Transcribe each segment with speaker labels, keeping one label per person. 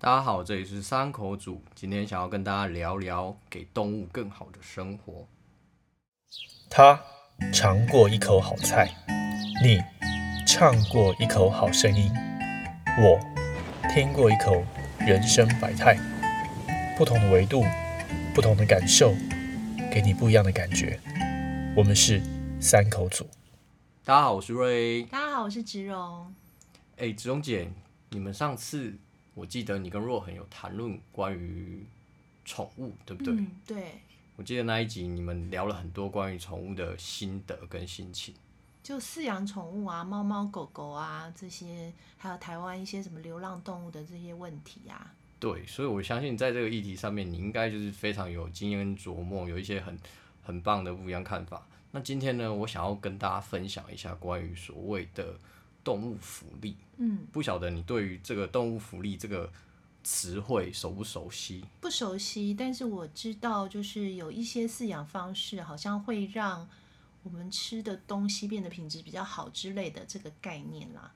Speaker 1: 大家好，这里是三口组，今天想要跟大家聊聊给动物更好的生活。
Speaker 2: 他尝过一口好菜，你唱过一口好声音，我听过一口人生百态。不同的维度，不同的感受，给你不一样的感觉。我们是三口组。
Speaker 1: 大家好，我是瑞。
Speaker 3: 大家好，我是植荣。
Speaker 1: 哎，植荣姐，你们上次我记得你跟若恒有谈论关于宠物，对不对？
Speaker 3: 嗯，对。
Speaker 1: 我记得那一集你们聊了很多关于宠物的心得跟心情。
Speaker 3: 就饲养宠物啊，猫猫狗狗啊这些，还有台湾一些什么流浪动物的这些问题啊。
Speaker 1: 对，所以我相信在这个议题上面，你应该就是非常有经验琢磨，有一些很很棒的不一样看法。那今天呢，我想要跟大家分享一下关于所谓的动物福利。
Speaker 3: 嗯，
Speaker 1: 不晓得你对于这个动物福利这个词汇熟不熟悉？
Speaker 3: 不熟悉，但是我知道，就是有一些饲养方式，好像会让我们吃的东西变得品质比较好之类的这个概念啦。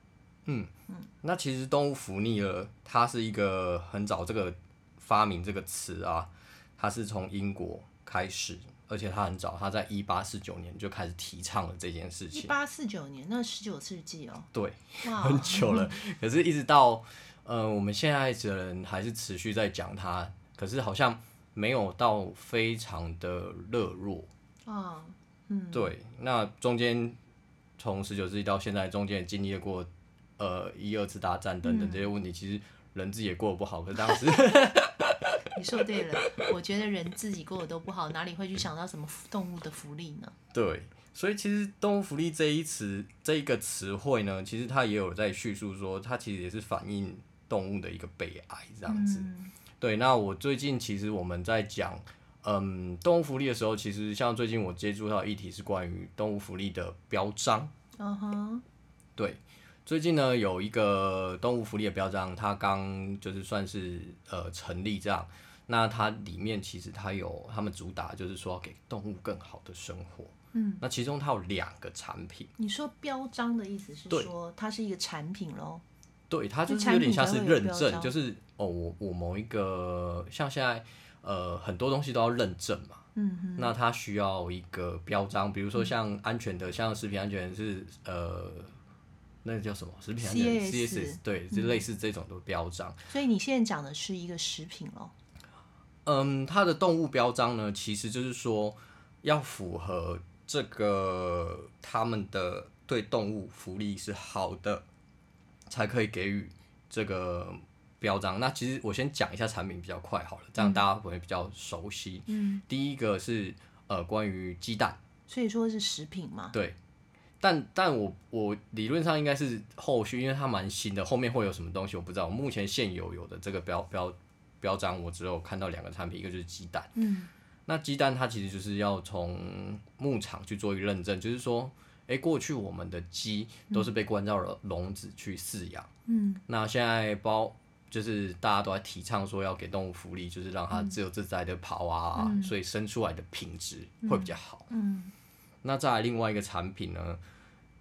Speaker 1: 嗯嗯，那其实动物福利呢，它是一个很早这个发明这个词啊，它是从英国开始，而且他很早，他在一八四九年就开始提倡了这件事情。
Speaker 3: 一八四九年，那十九世纪哦。
Speaker 1: 对，
Speaker 3: 哇，
Speaker 1: 很久了。可是，一直到呃，我们现在的人还是持续在讲他，可是好像没有到非常的热络。
Speaker 3: 啊，嗯，
Speaker 1: 对，那中间从十九世纪到现在，中间也经历过。呃，一二次大战等等这些问题，其实人自己也过得不好。可是当时，
Speaker 3: 你说对了，我觉得人自己过得都不好，哪里会去想到什么动物的福利呢？
Speaker 1: 对，所以其实动物福利这一词这一个词汇呢，其实它也有在叙述说，它其实也是反映动物的一个悲哀这样子。对，那我最近其实我们在讲嗯动物福利的时候，其实像最近我接触到议题是关于动物福利的标章。
Speaker 3: 嗯哼，
Speaker 1: 对。最近呢，有一个动物福利的标章，它刚就是算是呃成立这样。那它里面其实它有他们主打，就是说给动物更好的生活。
Speaker 3: 嗯，
Speaker 1: 那其中它有两个产品。
Speaker 3: 你说标章的意思是说它是一个产品喽？
Speaker 1: 对，它就是有点像是认证，就是哦，我我某一个像现在呃很多东西都要认证嘛。
Speaker 3: 嗯哼。
Speaker 1: 那它需要一个标章，比如说像安全的，像食品安全是呃。那个叫什么？食品安全 C S 对，就类似这种的标章。
Speaker 3: 所以你现在讲的是一个食品咯。
Speaker 1: 嗯，它的动物标章呢，其实就是说要符合这个他们的对动物福利是好的，才可以给予这个标章。那其实我先讲一下产品比较快好了，这样大家会比较熟悉。
Speaker 3: 嗯，
Speaker 1: 第一个是呃关于鸡蛋，
Speaker 3: 所以说是食品嘛？
Speaker 1: 对。但但我我理论上应该是后续，因为它蛮新的，后面会有什么东西我不知道。目前现有有的这个标标标章，我只有看到两个产品，一个就是鸡蛋。
Speaker 3: 嗯，
Speaker 1: 那鸡蛋它其实就是要从牧场去做一个认证，就是说，哎，过去我们的鸡都是被关到了笼子去饲养。
Speaker 3: 嗯，
Speaker 1: 那现在包就是大家都在提倡说要给动物福利，就是让它自由自在的跑啊，所以生出来的品质会比较好。
Speaker 3: 嗯，
Speaker 1: 那再来另外一个产品呢？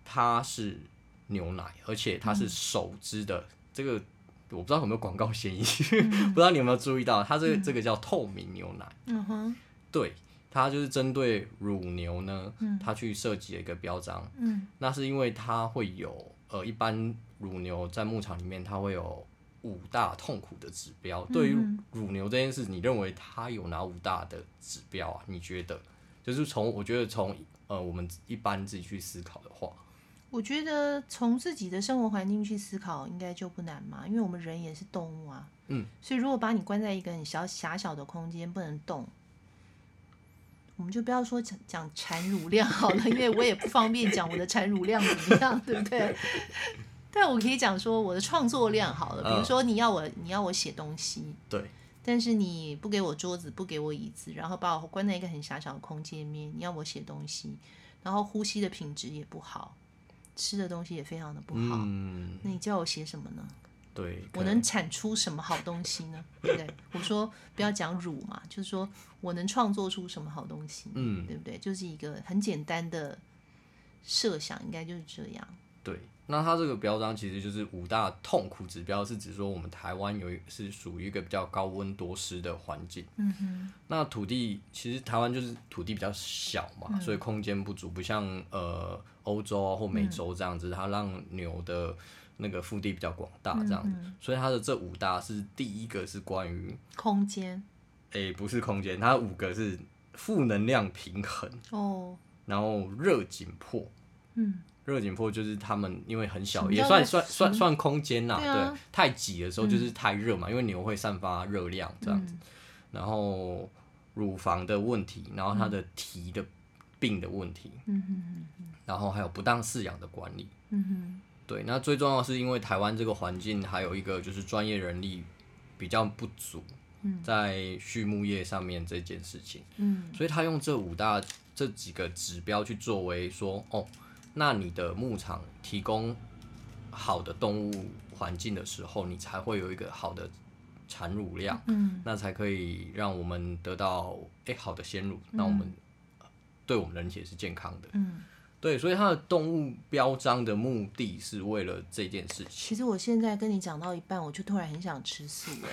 Speaker 1: 它是牛奶，而且它是手织的。这个我不知道有没有广告嫌疑，不知道你有没有注意到，它这个这个叫透明牛奶。
Speaker 3: 嗯哼，
Speaker 1: 对，它就是针对乳牛呢，它去设计了一个标章。
Speaker 3: 嗯，
Speaker 1: 那是因为它会有呃，一般乳牛在牧场里面，它会有五大痛苦的指标。对于乳牛这件事，你认为它有哪五大的指标啊？你觉得？就是从我觉得从呃，我们一般自己去思考的话。
Speaker 3: 我觉得从自己的生活环境去思考，应该就不难嘛，因为我们人也是动物啊。
Speaker 1: 嗯。
Speaker 3: 所以如果把你关在一个很小狭小的空间，不能动，我们就不要说讲讲产乳量好了，因为我也不方便讲我的产乳量怎么样，对不对？但我可以讲说我的创作量好了，比如说你要我你要我写东西，
Speaker 1: 对，
Speaker 3: 但是你不给我桌子，不给我椅子，然后把我关在一个很狭小的空间里面，你要我写东西，然后呼吸的品质也不好。吃的东西也非常的不好，那你叫我写什么呢？
Speaker 1: 对，
Speaker 3: 我能产出什么好东西呢？对不对？我说不要讲乳嘛，就是说我能创作出什么好东西？
Speaker 1: 嗯，
Speaker 3: 对不对？就是一个很简单的设想，应该就是这样。
Speaker 1: 对，那它这个标章其实就是五大痛苦指标，是指说我们台湾有一是属于一个比较高温多湿的环境。
Speaker 3: 嗯哼，
Speaker 1: 那土地其实台湾就是土地比较小嘛，所以空间不足，不像呃欧洲啊或美洲这样子，它让牛的那个腹地比较广大这样子。所以它的这五大是第一个是关于
Speaker 3: 空间，
Speaker 1: 诶、不是空间，它五个是负能量平衡，
Speaker 3: 哦，
Speaker 1: 然后热紧迫。
Speaker 3: 嗯，
Speaker 1: 热紧迫就是他们因为很小，也算算算算空间呐、
Speaker 3: 对啊
Speaker 1: 太挤的时候就是太热嘛，因为牛会散发热量这样子，然后乳房的问题，然后它的蹄的病的问题，
Speaker 3: 嗯哼
Speaker 1: 然后还有不当饲养的管理。
Speaker 3: 嗯哼，
Speaker 1: 对，那最重要是因为台湾这个环境还有一个就是专业人力比较不足，在畜牧业上面这件事情，
Speaker 3: 嗯。
Speaker 1: 所以他用这五大这几个指标去作为说，哦，那你的牧场提供好的动物环境的时候，你才会有一个好的产乳量，
Speaker 3: 嗯
Speaker 1: 那才可以让我们得到诶好的鲜乳，那我们呃对我们人体也是健康的。
Speaker 3: 嗯。
Speaker 1: 对，所以它的动物标章的目的是为了这件事情。
Speaker 3: 其实我现在跟你讲到一半，我就突然很想吃素了。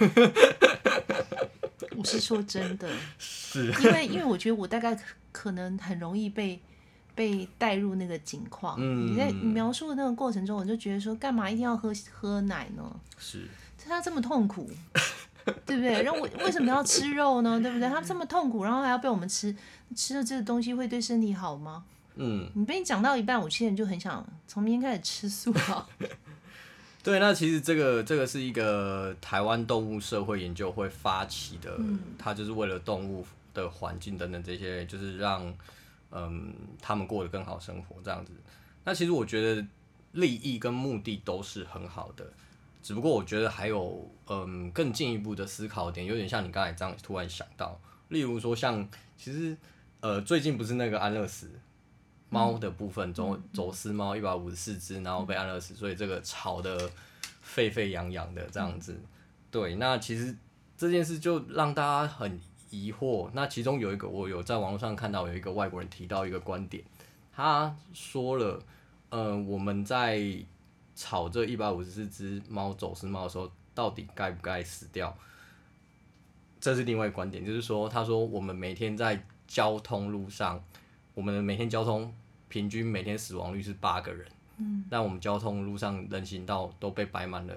Speaker 3: 我是说真的，
Speaker 1: 是，
Speaker 3: 因为因为我觉得我大概可可能很容易被被带入那个境况。
Speaker 1: 嗯
Speaker 3: 你在描述的那个过程中，我就觉得说，干嘛一定要喝喝奶呢？
Speaker 1: 是，
Speaker 3: 他这么痛苦，对不对？然后我为什么要吃肉呢？对不对？他这么痛苦，然后还要被我们吃，吃了这个东西会对身体好吗？
Speaker 1: 嗯，
Speaker 3: 你被你讲到一半，我现在就很想从明天开始吃素啊。
Speaker 1: 对。那其实这个这个是一个台湾动物社会研究会发起的，它就是为了动物的环境等等这些，就是让嗯他们过得更好生活这样子。那其实我觉得利益跟目的都是很好的，只不过我觉得还有嗯更进一步的思考点，有点像你刚才这样突然想到，例如说像其实呃最近不是那个安乐死。猫的部分走走私猫一百五十四只，然后被安乐死，所以这个吵得沸沸扬扬的这样子。对，那其实这件事就让大家很疑惑。那其中有一个，我有在网络上看到有一个外国人提到一个观点，他说了，呃，我们在吵这一百五十四只猫走私猫的时候，到底该不该死掉？这是另外一个观点，就是说，他说我们每天在交通路上，我们的每天交通平均每天死亡率是八个人，嗯，但我们交通路上人行道都被摆满了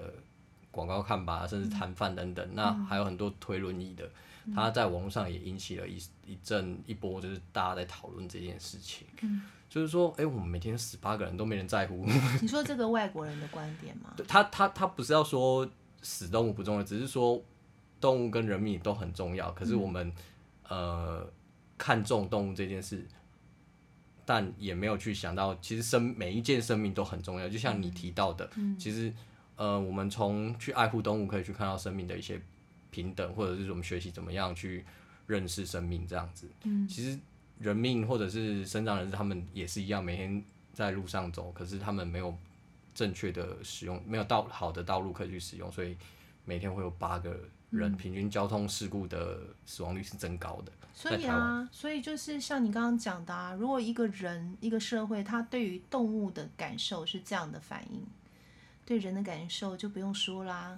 Speaker 1: 广告看板啊，甚至摊贩等等，那还有很多推轮椅的，他在网络上也引起了一一阵一波，就是大家在讨论这件事情，嗯，就是说，哎、我们每天死八个人都没人在乎，
Speaker 3: 你说这个外国人的观点吗？
Speaker 1: 对他他他不是要说死动物不重要，只是说动物跟人命都很重要。可是我们、呃看重动物这件事，但也没有去想到，其实生每一件生命都很重要。就像你提到的，其实呃我们从去爱护动物可以去看到生命的一些平等，或者是我们学习怎么样去认识生命这样子。
Speaker 3: 嗯
Speaker 1: 其实人命或者是生长人士，他们也是一样，每天在路上走，可是他们没有正确的使用，没有道好的道路可以去使用，所以每天会有八个人，平均交通事故的死亡率是增高的。
Speaker 3: 所以啊，所以就是像你刚刚讲的啊，如果一个人、一个社会，他对于动物的感受是这样的反应，对人的感受就不用说啦。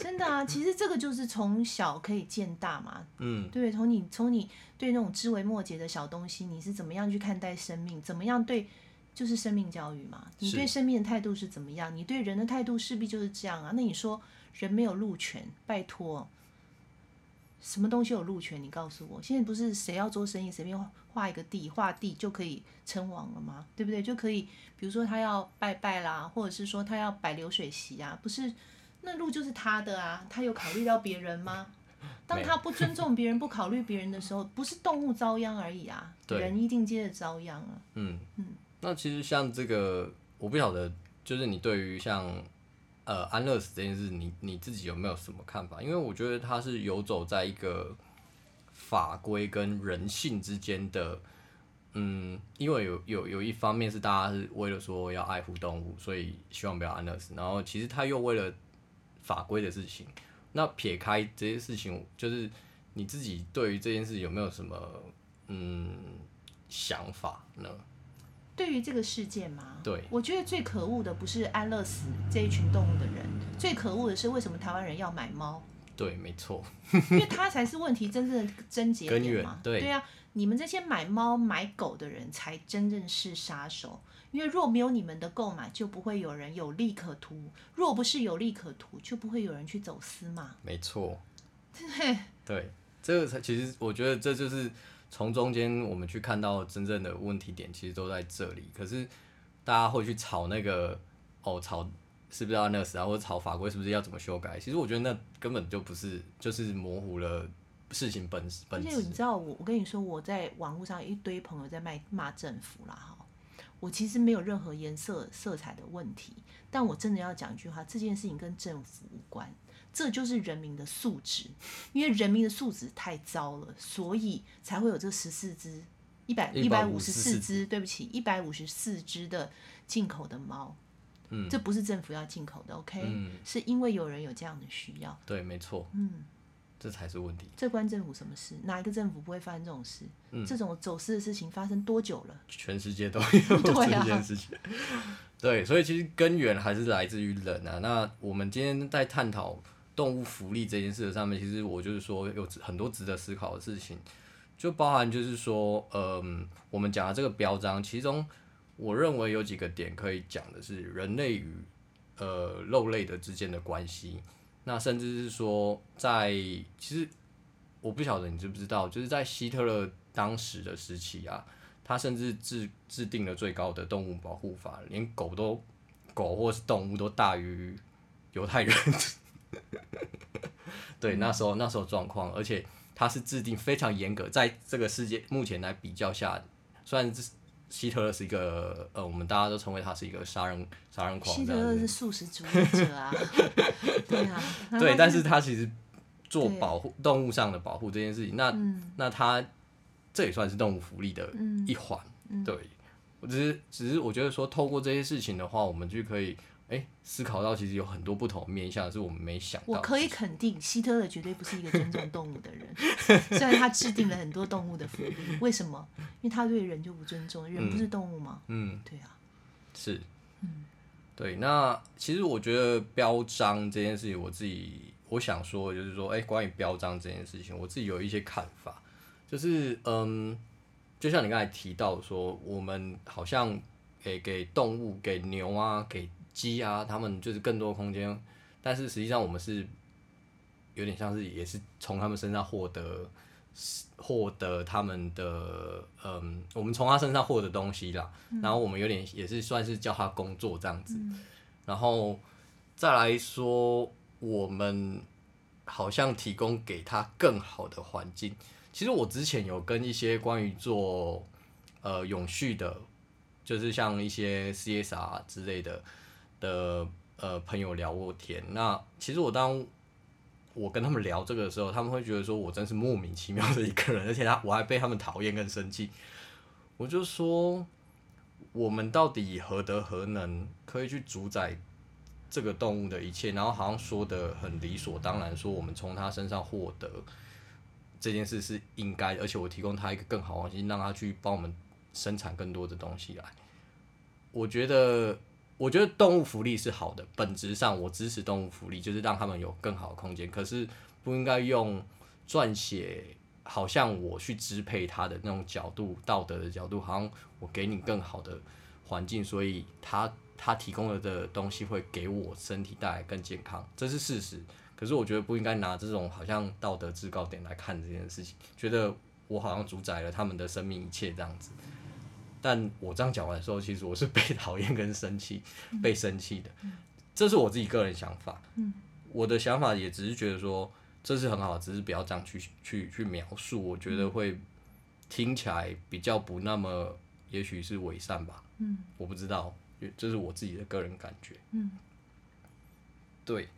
Speaker 3: 真的啊，其实这个就是从小可以见大嘛，
Speaker 1: 嗯，
Speaker 3: 对，从你从你对那种枝微末节的小东西，你是怎么样去看待生命，怎么样对，就是生命教育嘛。你对生命的态度是怎么样，你对人的态度势必就是这样啊。那你说人没有路权，拜托，什么东西有路权？你告诉我，现在不是谁要做生意随便画一个地，画地就可以称王了吗？对不对？就可以，比如说他要拜拜啦，或者是说他要摆流水席啊，不是那路就是他的啊，他有考虑到别人吗？当他不尊重别人、不考虑别人的时候，不是动物遭殃而已啊，
Speaker 1: 对
Speaker 3: 人一定接着遭殃啊。
Speaker 1: 嗯，那其实像这个，我不晓得，就是你对于像呃安乐死这件事，你你自己有没有什么看法？因为我觉得它是游走在一个法规跟人性之间的，嗯，因为有有有一方面是大家是为了说要爱护动物，所以希望不要安乐死，然后其实他又为了法规的事情，那撇开这些事情，就是你自己对于这件事有没有什么嗯想法呢？
Speaker 3: 对于这个事件吗，
Speaker 1: 对，
Speaker 3: 我觉得最可恶的不是安乐死这一群动物的人，最可恶的是为什么台湾人要买猫？
Speaker 1: 对，没错，
Speaker 3: 因为它才是问题真正的症结
Speaker 1: 根
Speaker 3: 点嘛。
Speaker 1: 源对
Speaker 3: 对啊，你们这些买猫买狗的人才真正是杀手。因为若没有你们的购买，就不会有人有利可图；若不是有利可图，就不会有人去走私嘛。
Speaker 1: 没错，
Speaker 3: 对，
Speaker 1: 对，这个才其实我觉得这就是从中间我们去看到真正的问题点，其实都在这里。可是大家会去吵那个哦，吵是不是要那个时啊，或者吵法规是不是要怎么修改？其实我觉得那根本就不是，就是模糊了事情本
Speaker 3: 而
Speaker 1: 本
Speaker 3: 且你。知道我，我跟你说，我在网络上一堆朋友在卖骂政府啦，哈。我其实没有任何颜色色彩的问题，但我真的要讲一句话，这件事情跟政府无关，这就是人民的素质，因为人民的素质太糟了，所以才会有这十四只一百一百五十四只，对不起，一百五十四只的进口的猫，
Speaker 1: 嗯。
Speaker 3: 这不是政府要进口的，OK，、
Speaker 1: 嗯。
Speaker 3: 是因为有人有这样的需要，
Speaker 1: 对，没错，
Speaker 3: 嗯。
Speaker 1: 这才是问题。
Speaker 3: 这关政府什么事？哪一个政府不会发生这种事？
Speaker 1: 嗯
Speaker 3: 这种走私的事情发生多久了？
Speaker 1: 全世界都有 这件事情。对，所以其实根源还是来自于人啊。那我们今天在探讨动物福利这件事上面，其实我就是说有很多值得思考的事情，就包含就是说，嗯，我们讲的这个标章，其中我认为有几个点可以讲的是人类与呃肉类的之间的关系。那甚至是说在，其实我不晓得你知不知道，就是在希特勒当时的时期啊，他甚至制制定了最高的动物保护法，连狗都狗或是动物都大于犹太人。对，那时候那时候状况，而且他是制定非常严格，在这个世界目前来比较下，虽然希特勒是一个呃，我们大家都称为他是一个杀人杀人狂
Speaker 3: 希特勒是素食主义者啊，对啊，
Speaker 1: 对，但是他其实做保护动物上的保护这件事情，那、
Speaker 3: 嗯。
Speaker 1: 那他这也算是动物福利的
Speaker 3: 嗯。
Speaker 1: 一环。对，我只是只是我觉得说，透过这些事情的话，我们就可以哎、思考到其实有很多不同面向是我们没想到。
Speaker 3: 我可以肯定，希特勒绝对不是一个尊重动物的人。虽然他制定了很多动物的福利，为什么？因为他对人就不尊重，人不是动物吗？
Speaker 1: 嗯
Speaker 3: 对啊，
Speaker 1: 是，嗯对。那其实我觉得标章这件事情，我自己我想说，就是说，哎、关于标章这件事情，我自己有一些看法，就是嗯，就像你刚才提到说，我们好像给给动物、给牛啊、给鸡啊，他们就是更多空间，但是实际上我们是有点像是也是从他们身上获得获得他们的嗯，我们从他身上获得东西啦，然后我们有点也是算是叫他工作这样子，然后再来说我们好像提供给他更好的环境。其实我之前有跟一些关于做呃永续的，就是像一些 CSR 之类的的呃朋友聊过天。那其实我当我跟他们聊这个的时候，他们会觉得说我真是莫名其妙的一个人，而且他我还被他们讨厌跟生气。我就说，我们到底何德何能可以去主宰这个动物的一切？然后好像说的很理所当然，说我们从它身上获得这件事是应该，而且我提供他一个更好的环境，让他去帮我们生产更多的东西来。我觉得，我觉得动物福利是好的，本质上我支持动物福利，就是让他们有更好的空间。可是不应该用撰写好像我去支配它的那种角度，道德的角度，好像我给你更好的环境，所以他他提供了的东西会给我身体带来更健康，这是事实。可是我觉得不应该拿这种好像道德制高点来看这件事情，觉得我好像主宰了他们的生命一切这样子。但我这样讲完的时候，其实我是被讨厌跟生气，被生气的，这是我自己个人想法。我的想法也只是觉得说这是很好，只是不要这样去去去描述，我觉得会听起来比较不那么，也许是伪善吧。
Speaker 3: 嗯，
Speaker 1: 我不知道，这是我自己的个人感觉。
Speaker 3: 嗯，
Speaker 1: 对。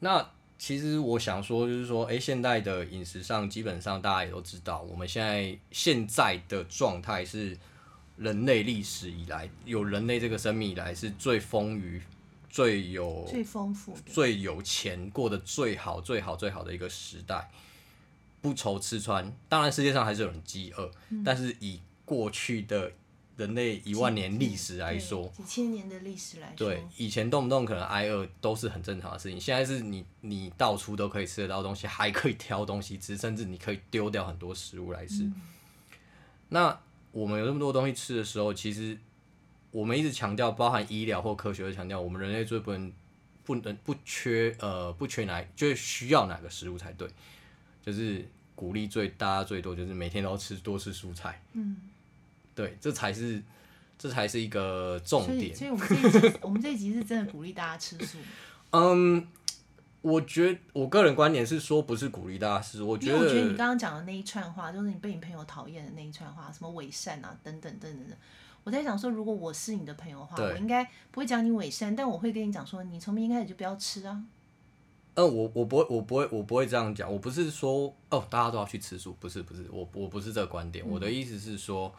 Speaker 1: 那其实我想说，就是说，诶，现在的饮食上，基本上大家也都知道，我们现在现在的状态是人类历史以来有人类这个生命以来是最丰腴、最有
Speaker 3: 最丰富，
Speaker 1: 最有钱、过得最好、最好、最好的一个时代，不愁吃穿。当然，世界上还是有人饥饿，但是以过去的人类一万年历史来说，
Speaker 3: 几千年的历史来说，
Speaker 1: 对，以前动不动可能挨饿都是很正常的事情，现在是你你到处都可以吃得到东西，还可以挑东西吃，甚至你可以丢掉很多食物来吃。那我们有那么多东西吃的时候，其实我们一直强调，包含医疗或科学的强调，我们人类最不能不能不缺呃不缺哪，就是需要哪个食物才对，就是鼓励最大家最多就是每天都吃多吃蔬菜。嗯。对，这才是，这才是一个重点。
Speaker 3: 所以，所以我们这一集，我们这一集是真的鼓励大家吃素。
Speaker 1: 嗯，我觉得我个人观点是说，不是鼓励大家吃。我觉得，
Speaker 3: 我觉得你刚刚讲的那一串话，就是你被你朋友讨厌的那一串话，什么伪善啊，等等等等的。我在想说，如果我是你的朋友的话，我应该不会讲你伪善，但我会跟你讲说，你从明天开始就不要吃啊。
Speaker 1: 嗯，我我不会，我不会，我不会这样讲。我不是说哦，大家都要去吃素，不是，不是，我我不是这个观点。我的意思是说。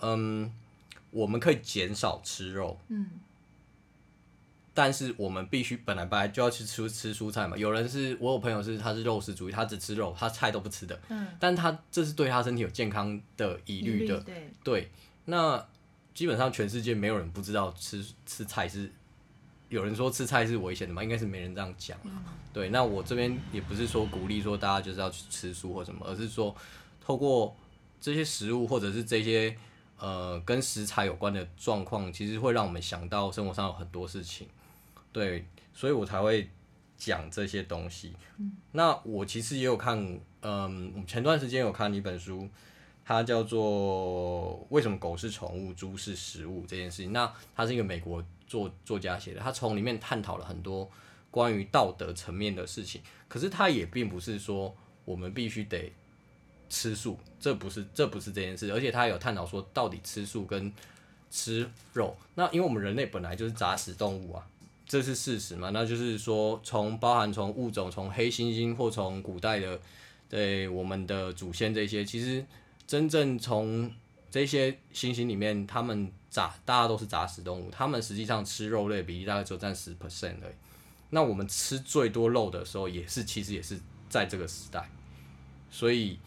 Speaker 1: 嗯，我们可以减少吃肉，嗯，但是我们必须本来本来就要去吃吃蔬菜嘛。有人是我有朋友是他是肉食主义，他只吃肉，他菜都不吃的，嗯，但他这是对他身体有健康的疑虑的，
Speaker 3: 对
Speaker 1: 对。那基本上全世界没有人不知道吃吃菜是有人说吃菜是危险的嘛？应该是没人这样讲，对。那我这边也不是说鼓励说大家就是要去吃素或什么，而是说透过这些食物或者是这些。呃，跟食材有关的状况，其实会让我们想到生活上有很多事情，对，所以我才会讲这些东西。那我其实也有看，嗯，前段时间有看一本书，它叫做《为什么狗是宠物，猪是食物》这件事情。那它是一个美国作作家写的，他从里面探讨了很多关于道德层面的事情。可是他也并不是说我们必须得。吃素，这不是这不是这件事，而且他有探讨说，到底吃素跟吃肉，那因为我们人类本来就是杂食动物啊，这是事实嘛？那就是说，从包含从物种，从黑猩猩或从古代的对我们的祖先这些，其实真正从这些猩猩里面，他们杂大家都是杂食动物，他们实际上吃肉类比例大概只有占十 percent 而已。那我们吃最多肉的时候，也是其实也是在这个时代，所以。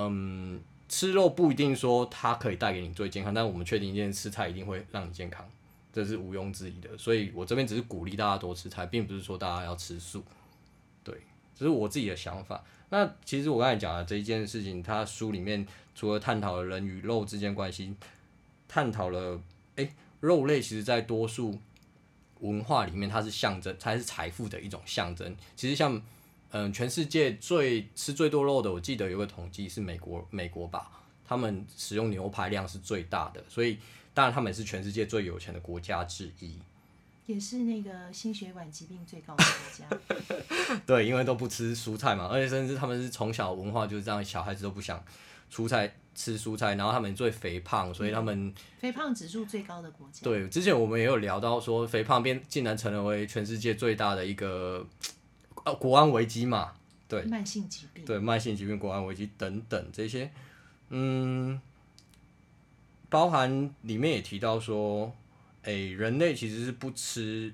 Speaker 1: 嗯，吃肉不一定说它可以带给你最健康，但我们确定一件吃菜一定会让你健康，这是毋庸置疑的。所以我这边只是鼓励大家多吃菜，并不是说大家要吃素。对，这是我自己的想法。那其实我刚才讲的这一件事情，它书里面除了探讨了人与肉之间关系，探讨了诶，肉类其实在多数文化里面它是象征，它是财富的一种象征。其实像。嗯，全世界最吃最多肉的，我记得有个统计是美国，美国吧，他们使用牛排量是最大的，所以当然他们是全世界最有钱的国家之一，
Speaker 3: 也是那个心血管疾病最高的国家。
Speaker 1: 对，因为都不吃蔬菜嘛，而且甚至他们是从小文化就是这样，小孩子都不想蔬菜吃蔬菜，然后他们最肥胖，所以他们
Speaker 3: 肥胖指数最高的国家。
Speaker 1: 对，之前我们也有聊到说，肥胖变竟然成为全世界最大的一个。国安危机嘛，对，
Speaker 3: 慢性疾病，
Speaker 1: 对，慢性疾病、国安危机等等这些，嗯，包含里面也提到说，哎，人类其实是不吃，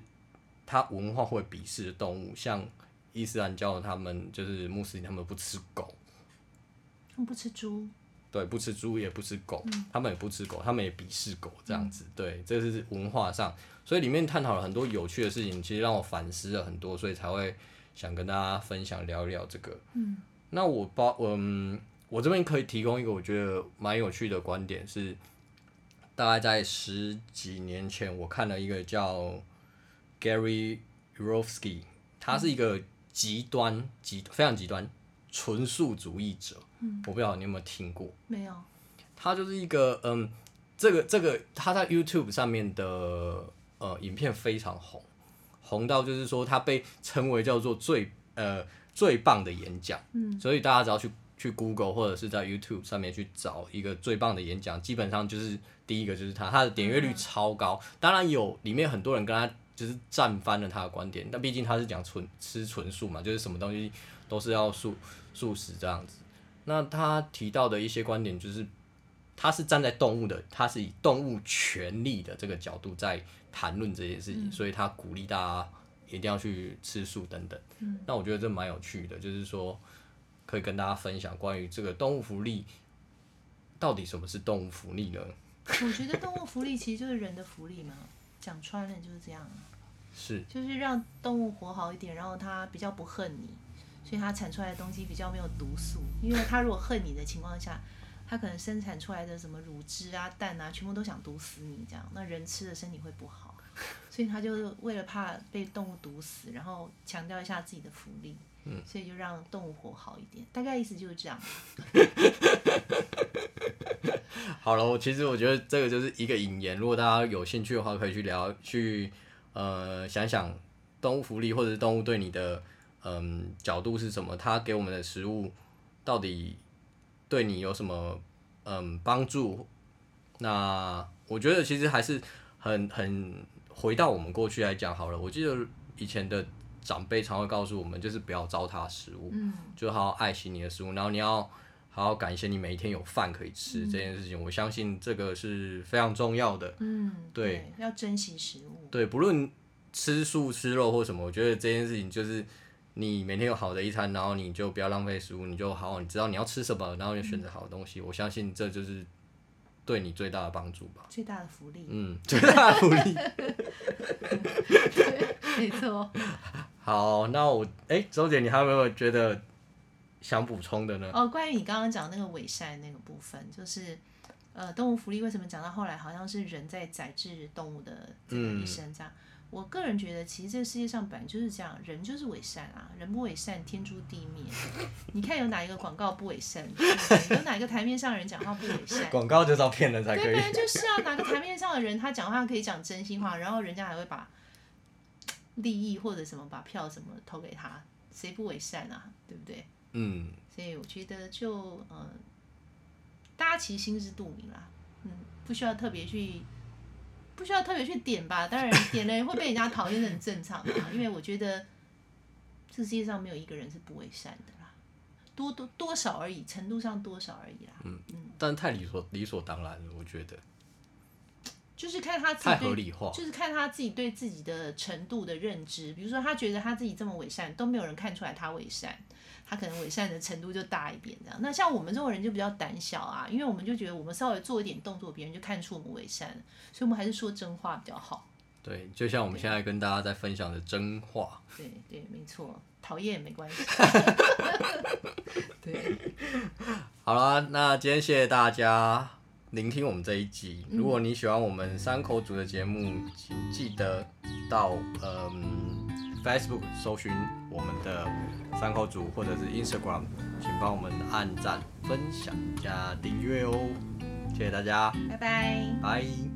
Speaker 1: 他文化会鄙视的动物，像伊斯兰教他们就是穆斯林，他们不吃狗，
Speaker 3: 他们不吃猪，
Speaker 1: 对，不吃猪也不吃狗，他们也不吃狗，他们也鄙视狗这样子，对，这是文化上，所以里面探讨了很多有趣的事情，其实让我反思了很多，所以才会。想跟大家分享聊一聊这个，嗯，那我包，嗯，我这边可以提供一个我觉得蛮有趣的观点是，大概在十几年前，我看了一个叫 Gary r o f s k y 他是一个极端极非常极端纯素主义者，嗯，我不知道你有没有听过，
Speaker 3: 没有，
Speaker 1: 他就是一个，嗯，这个这个他在 YouTube 上面的呃影片非常红。红到就是说，他被称为叫做最呃最棒的演讲，嗯，所以大家只要去去 Google 或者是在 YouTube 上面去找一个最棒的演讲，基本上就是第一个就是他，他的点阅率超高。当然有里面很多人跟他就是站翻了他的观点，但毕竟他是讲纯吃纯素嘛，就是什么东西都是要素素食这样子。那他提到的一些观点就是，他是站在动物的，他是以动物权利的这个角度在。谈论这件事情，所以他鼓励大家一定要去吃素等等。嗯那我觉得这蛮有趣的，就是说可以跟大家分享关于这个动物福利，到底什么是动物福利呢？
Speaker 3: 我觉得动物福利其实就是人的福利嘛，讲穿了就是这样啊。
Speaker 1: 是，
Speaker 3: 就是让动物活好一点，然后它比较不恨你，所以它产出来的东西比较没有毒素。因为它如果恨你的情况下，它可能生产出来的什么乳汁啊、蛋啊，全部都想毒死你，这样那人吃的身体会不好。所以他就为了怕被动物毒死，然后强调一下自己的福利，嗯，所以就让动物活好一点。大概意思就是这样。
Speaker 1: 好了，我其实我觉得这个就是一个引言。如果大家有兴趣的话，可以去聊，去呃想想动物福利或者是动物对你的嗯角度是什么，它给我们的食物到底对你有什么嗯帮助？那我觉得其实还是很很。回到我们过去来讲好了，我记得以前的长辈常会告诉我们，就是不要糟蹋食物，嗯，就好好爱惜你的食物，然后你要好好感谢你每一天有饭可以吃这件事情。我相信这个是非常重要的，
Speaker 3: 嗯，对，要珍惜食物，
Speaker 1: 对，不论吃素吃肉或什么，我觉得这件事情就是你每天有好的一餐，然后你就不要浪费食物，你就好好你知道你要吃什么，然后你选择好的东西。我相信这就是。对你最大的帮助吧，
Speaker 3: 最大的福利，
Speaker 1: 嗯，最大的福利，
Speaker 3: 没错。
Speaker 1: 好，那我，哎，周姐，你还有没有觉得想补充的呢？
Speaker 3: 哦，关于你刚刚讲那个伪善那个部分，就是，呃，动物福利为什么讲到后来好像是人在宰制动物的这个一生这样？我个人觉得，其实这个世界上本来就是这样，人就是伪善啊，人不伪善，天诛地灭。你看有哪一个广告不伪善？有哪一个台面上人讲话不伪善？
Speaker 1: 广告就是要骗人才可以。
Speaker 3: 对，就是啊，哪个台面上的人他讲话可以讲真心话，然后人家还会把利益或者什么把票什么投给他，谁不伪善啊？对不对？
Speaker 1: 嗯。
Speaker 3: 所以我觉得就嗯，大家其实心知肚明啦，嗯，不需要特别去。不需要特别去点吧，当然点了会被人家讨厌是很正常的，因为我觉得这世界上没有一个人是不为善的啦，多多多少而已，程度上多少而已啦。
Speaker 1: 嗯嗯，但太理所理所当然了，我觉得。
Speaker 3: 就是看他自己
Speaker 1: 合理化，
Speaker 3: 就是看他自己对自己的程度的认知，比如说他觉得他自己这么伪善，都没有人看出来他伪善。他可能伪善的程度就大一点，这样。那像我们这种人就比较胆小啊，因为我们就觉得我们稍微做一点动作，别人就看出我们伪善，所以我们还是说真话比较好。
Speaker 1: 对，就像我们现在跟大家在分享的真话。
Speaker 3: 对对，没错，讨厌没关系。对。
Speaker 1: 好了，那今天谢谢大家聆听我们这一集。如果你喜欢我们三口组的节目，请记得到嗯 Facebook 搜寻我们的。三口组或者是 Instagram，请帮我们按赞、分享加订阅哦，谢谢大家，
Speaker 3: 拜拜，
Speaker 1: 拜。